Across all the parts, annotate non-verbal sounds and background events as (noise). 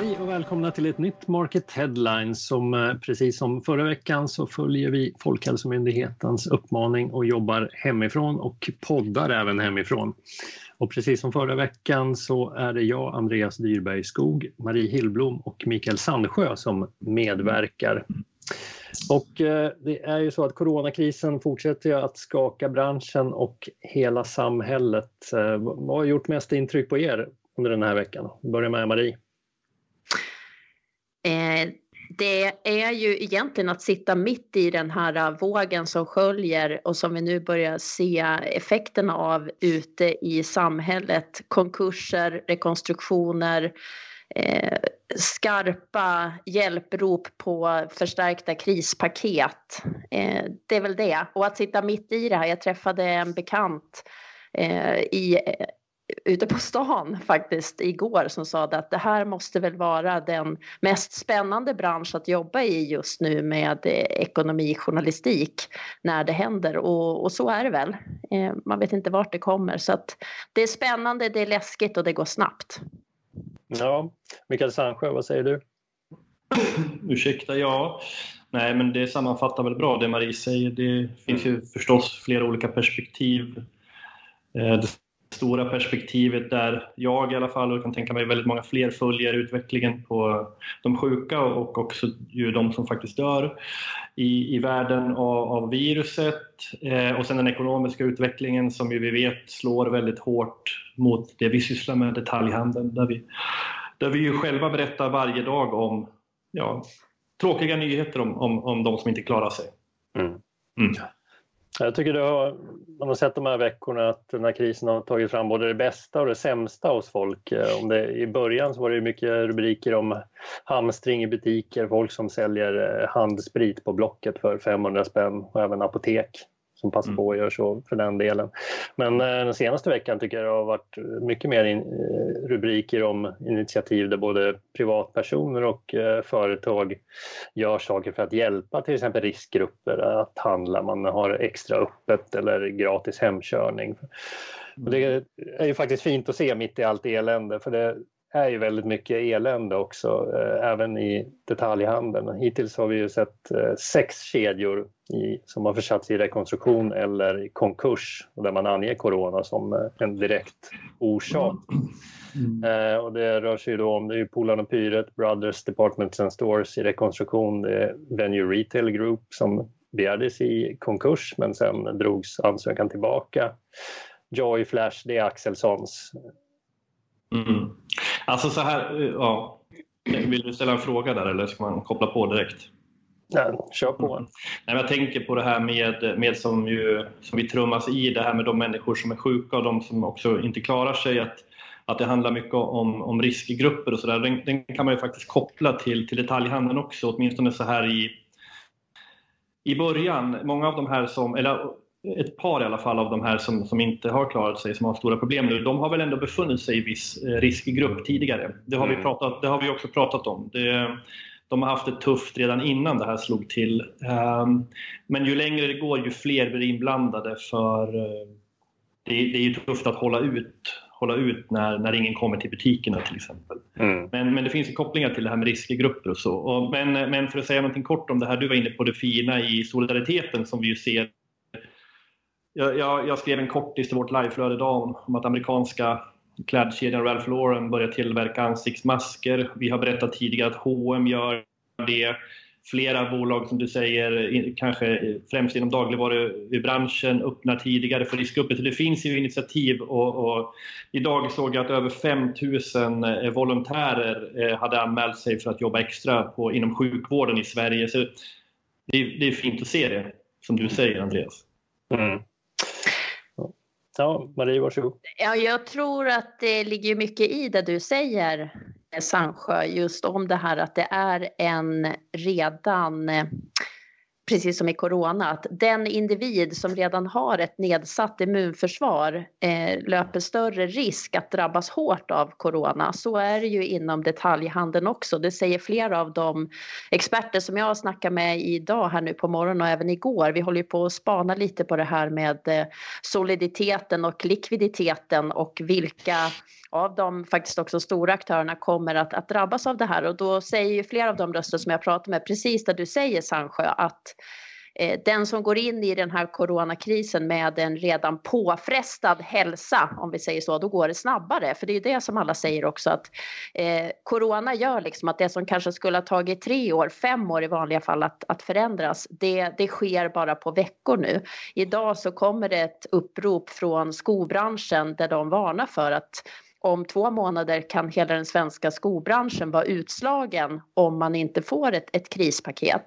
Hej och välkomna till ett nytt Market Headlines som eh, precis som förra veckan så följer vi Folkhälsomyndighetens uppmaning och jobbar hemifrån och poddar även hemifrån. Och precis som förra veckan så är det jag, Andreas Dyrberg Skog, Marie Hillblom och Mikael Sandsjö som medverkar. Och eh, det är ju så att coronakrisen fortsätter att skaka branschen och hela samhället. Eh, vad har gjort mest intryck på er under den här veckan? Vi börjar med Marie. Eh, det är ju egentligen att sitta mitt i den här vågen som sköljer och som vi nu börjar se effekterna av ute i samhället. Konkurser, rekonstruktioner, eh, skarpa hjälprop på förstärkta krispaket. Eh, det är väl det. Och att sitta mitt i det här. Jag träffade en bekant eh, i ute på stan faktiskt igår som sa att det här måste väl vara den mest spännande bransch att jobba i just nu med ekonomijournalistik när det händer och, och så är det väl. Eh, man vet inte vart det kommer så att det är spännande, det är läskigt och det går snabbt. Ja, Mikael Sandsjö, vad säger du? (clears throat) Ursäkta, ja. Nej, men det sammanfattar väl bra det Marie säger. Det finns ju förstås flera olika perspektiv. Eh, det stora perspektivet där jag i alla fall och kan tänka mig väldigt många fler följer utvecklingen på de sjuka och också ju de som faktiskt dör i, i världen av, av viruset eh, och sen den ekonomiska utvecklingen som ju vi vet slår väldigt hårt mot det vi sysslar med, detaljhandeln, där vi, där vi ju själva berättar varje dag om ja, tråkiga nyheter om, om, om de som inte klarar sig. Mm. Mm. Jag tycker det har, man har sett de här veckorna att den här krisen har tagit fram både det bästa och det sämsta hos folk. Eh, om det, I början så var det mycket rubriker om hamstring i butiker, folk som säljer eh, handsprit på Blocket för 500 spänn och även apotek som passar på att göra så för den delen. Men eh, den senaste veckan tycker jag det har varit mycket mer in, eh, rubriker om initiativ där både privatpersoner och eh, företag gör saker för att hjälpa till exempel riskgrupper att handla. Man har extra öppet eller gratis hemkörning. Och det är ju faktiskt fint att se mitt i allt elände för det är ju väldigt mycket elände också, även i detaljhandeln. Hittills har vi ju sett sex kedjor i, som har försatts i rekonstruktion eller i konkurs och där man anger corona som eh, en direkt orsak. Mm. Eh, och det rör sig då om det är Polarn och Pyret, Brothers Departments and Stores i rekonstruktion, det är Venue Retail Group som begärdes i konkurs men sen drogs ansökan tillbaka. Joy Flash, det är Axelssons. Mm. Alltså så här, ja. Vill du ställa en fråga där eller ska man koppla på direkt? Nej, kör på. Mm. Nej, jag tänker på det här med, med som, ju, som vi trummas i, det här med de människor som är sjuka och de som också inte klarar sig. Att, att det handlar mycket om, om riskgrupper och sådär. Den, den, kan man ju faktiskt koppla till, till detaljhandeln också, åtminstone så här i, i början. Många av de här som, eller ett par i alla fall av de här som, som inte har klarat sig, som har stora problem nu, de har väl ändå befunnit sig i viss eh, riskgrupp tidigare. Det har, mm. vi, pratat, det har vi också pratat om. Det, de har haft det tufft redan innan det här slog till. Ehm, men ju längre det går, ju fler blir inblandade för eh, det är, ju tufft att hålla ut, hålla ut när, när ingen kommer till butikerna till exempel. Mm. Men, men det finns ju kopplingar till det här med riskgrupper och så. Och, men, men för att säga någonting kort om det här, du var inne på det fina i solidariteten som vi ju ser jag, jag, jag skrev en kortis till vårt liveflöde idag om, om att amerikanska klädkedjan Ralph Lauren börjar tillverka ansiktsmasker. Vi har berättat tidigare att H&M gör det. Flera bolag som du säger, kanske främst inom dagligvarubranschen, öppnar tidigare för riskgrupper. Så det finns ju initiativ och, och idag såg jag att över 5000 eh, volontärer eh, hade anmält sig för att jobba extra på, inom sjukvården i Sverige. Så det, är, det är fint att se det, som du säger Andreas. Mm. Ja, Marie, varsågod. Ja, jag tror att det ligger mycket i det du säger, Sandsjö, just om det här att det är en redan eh, precis som i corona, att den individ som redan har ett nedsatt immunförsvar eh, löper större risk att drabbas hårt av corona. Så är det ju inom detaljhandeln också. Det säger flera av de experter som jag har snackat med idag här nu på morgonen och även igår. Vi håller ju på att spana lite på det här med eh, soliditeten och likviditeten och vilka av de faktiskt också stora aktörerna kommer att, att drabbas av det här och då säger ju flera av de röster som jag pratar med precis det du säger Sandsjö att Eh, den som går in i den här coronakrisen med en redan påfrestad hälsa, om vi säger så, då går det snabbare. För det är ju det som alla säger också att eh, corona gör liksom att det som kanske skulle ha tagit tre år, fem år i vanliga fall att, att förändras, det, det sker bara på veckor nu. Idag så kommer det ett upprop från skobranschen där de varnar för att om två månader kan hela den svenska skobranschen vara utslagen om man inte får ett, ett krispaket.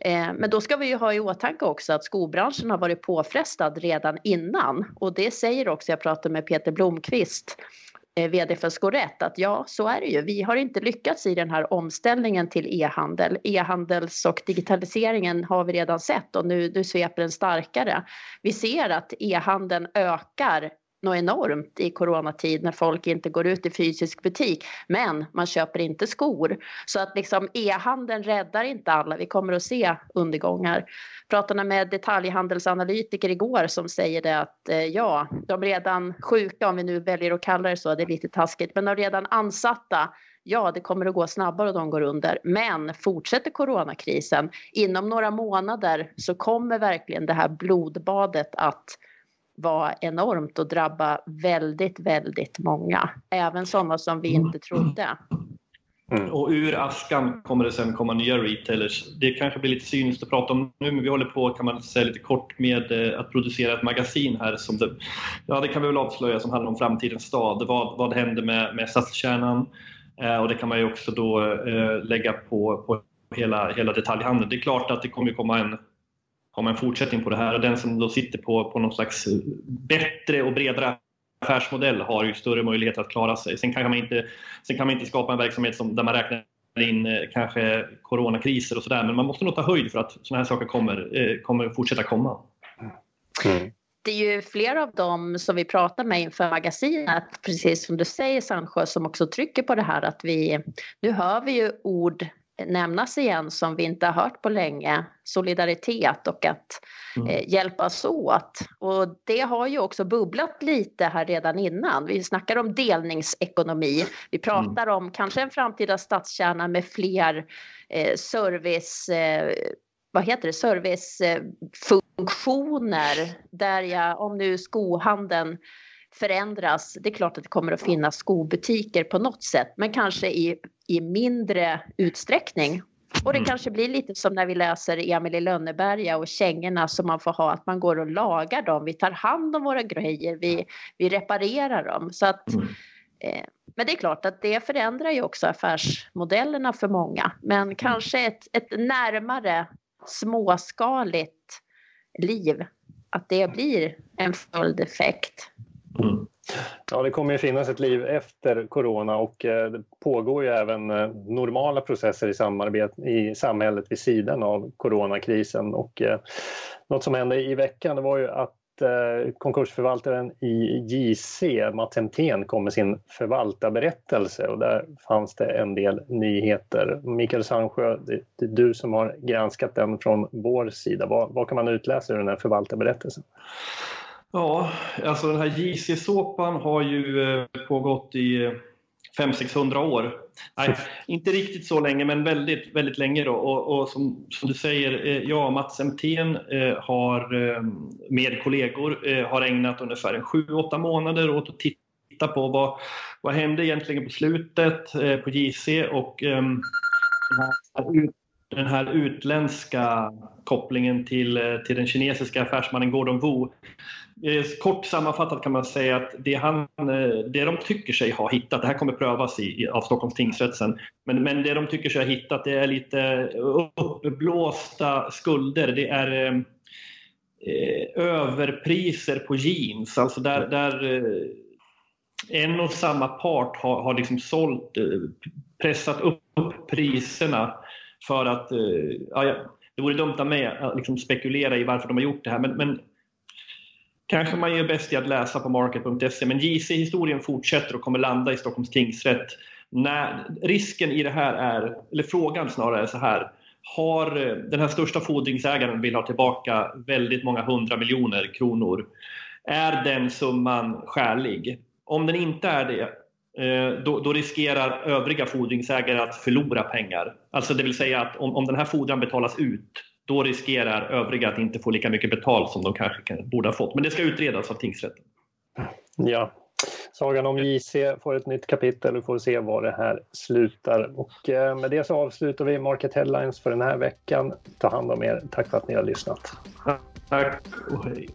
Eh, men då ska vi ju ha i åtanke också att skobranschen har varit påfrestad redan innan och det säger också, jag pratade med Peter Blomqvist eh, VD för Skorätt att ja, så är det ju. Vi har inte lyckats i den här omställningen till e-handel. E-handels och digitaliseringen har vi redan sett och nu, nu sveper den starkare. Vi ser att e-handeln ökar något enormt i coronatid när folk inte går ut i fysisk butik. Men man köper inte skor. Så att liksom e-handeln räddar inte alla. Vi kommer att se undergångar. Pratade med detaljhandelsanalytiker igår som säger det att eh, ja, de redan sjuka, om vi nu väljer att kalla det så, det är lite taskigt, men de redan ansatta ja, det kommer att gå snabbare och de går under. Men fortsätter coronakrisen, inom några månader så kommer verkligen det här blodbadet att var enormt och drabba väldigt, väldigt många. Även sådana som vi inte trodde. Mm. Och ur askan kommer det sen komma nya retailers. Det kanske blir lite cyniskt att prata om nu, men vi håller på kan man säga lite kort med eh, att producera ett magasin här som det, ja, det kan vi väl avslöja som handlar om framtidens stad. Vad, vad händer med, med stadskärnan? Eh, och det kan man ju också då eh, lägga på, på hela, hela detaljhandeln. Det är klart att det kommer komma en har man en fortsättning på det här och den som då sitter på, på någon slags bättre och bredare affärsmodell har ju större möjlighet att klara sig. Sen kan man inte, sen kan man inte skapa en verksamhet som, där man räknar in eh, kanske coronakriser och sådär men man måste nog ta höjd för att sådana här saker kommer, eh, kommer fortsätta komma. Mm. Det är ju flera av dem som vi pratar med inför magasinet, precis som du säger Sandsjö, som också trycker på det här att vi, nu hör vi ju ord nämnas igen som vi inte har hört på länge. Solidaritet och att mm. eh, hjälpas åt. Och det har ju också bubblat lite här redan innan. Vi snackar om delningsekonomi. Vi pratar mm. om kanske en framtida stadskärna med fler eh, service eh, vad heter det, servicefunktioner där jag, om nu skohandeln förändras. Det är klart att det kommer att finnas skobutiker på något sätt, men kanske i, i mindre utsträckning. Och det mm. kanske blir lite som när vi läser Emil i Lönneberga och kängorna som man får ha, att man går och lagar dem. Vi tar hand om våra grejer, vi, vi reparerar dem. Så att, mm. eh, men det är klart att det förändrar ju också affärsmodellerna för många. Men kanske ett, ett närmare småskaligt liv, att det blir en följdeffekt. Mm. Ja, det kommer ju finnas ett liv efter corona och eh, det pågår ju även eh, normala processer i, samarbete, i samhället vid sidan av coronakrisen. Och eh, något som hände i veckan det var ju att konkursförvaltaren i JC, Mats Hemtén, kom med sin förvaltarberättelse och där fanns det en del nyheter. Mikael Sandsjö, det är du som har granskat den från vår sida. Vad, vad kan man utläsa ur den här förvaltarberättelsen? Ja, alltså den här JC-såpan har ju eh, pågått i 500-600 år. Nej, (laughs) inte riktigt så länge, men väldigt, väldigt länge. Då. Och, och som, som, du säger, eh, ja, Mats Emthén eh, har med kollegor har ägnat ungefär 7-8 månader åt att titta på vad, vad hände egentligen på slutet på JC och um, den här utländska kopplingen till, eh, till den kinesiska affärsmannen Gordon Wu. Eh, kort sammanfattat kan man säga att det, han, eh, det de tycker sig ha hittat, det här kommer prövas i, av Stockholms tingsrätt sen, men, men det de tycker sig ha hittat det är lite uppblåsta skulder. Det är eh, överpriser på jeans, alltså där, där en och samma part har, har liksom sålt, pressat upp priserna för att, eh, ja, det vore dumt av mig att liksom spekulera i varför de har gjort det här, men, men kanske man gör bäst i att läsa på market.se. Men JC-historien fortsätter och kommer landa i Stockholms tingsrätt. När, risken i det här är, eller frågan snarare är så här. Har eh, den här största fordringsägaren vill ha tillbaka väldigt många hundra miljoner kronor. Är den summan skälig? Om den inte är det, då, då, riskerar övriga fordringsägare att förlora pengar. Alltså det vill säga att om, om den här fordran betalas ut då riskerar övriga att inte få lika mycket betalt som de kanske borde ha fått. Men det ska utredas av tingsrätten. Ja, Sagan om JC får ett nytt kapitel och får se var det här slutar. Och eh, med det så avslutar vi Market Headlines för den här veckan. Ta hand om er. Tack för att ni har lyssnat. Tack och hej.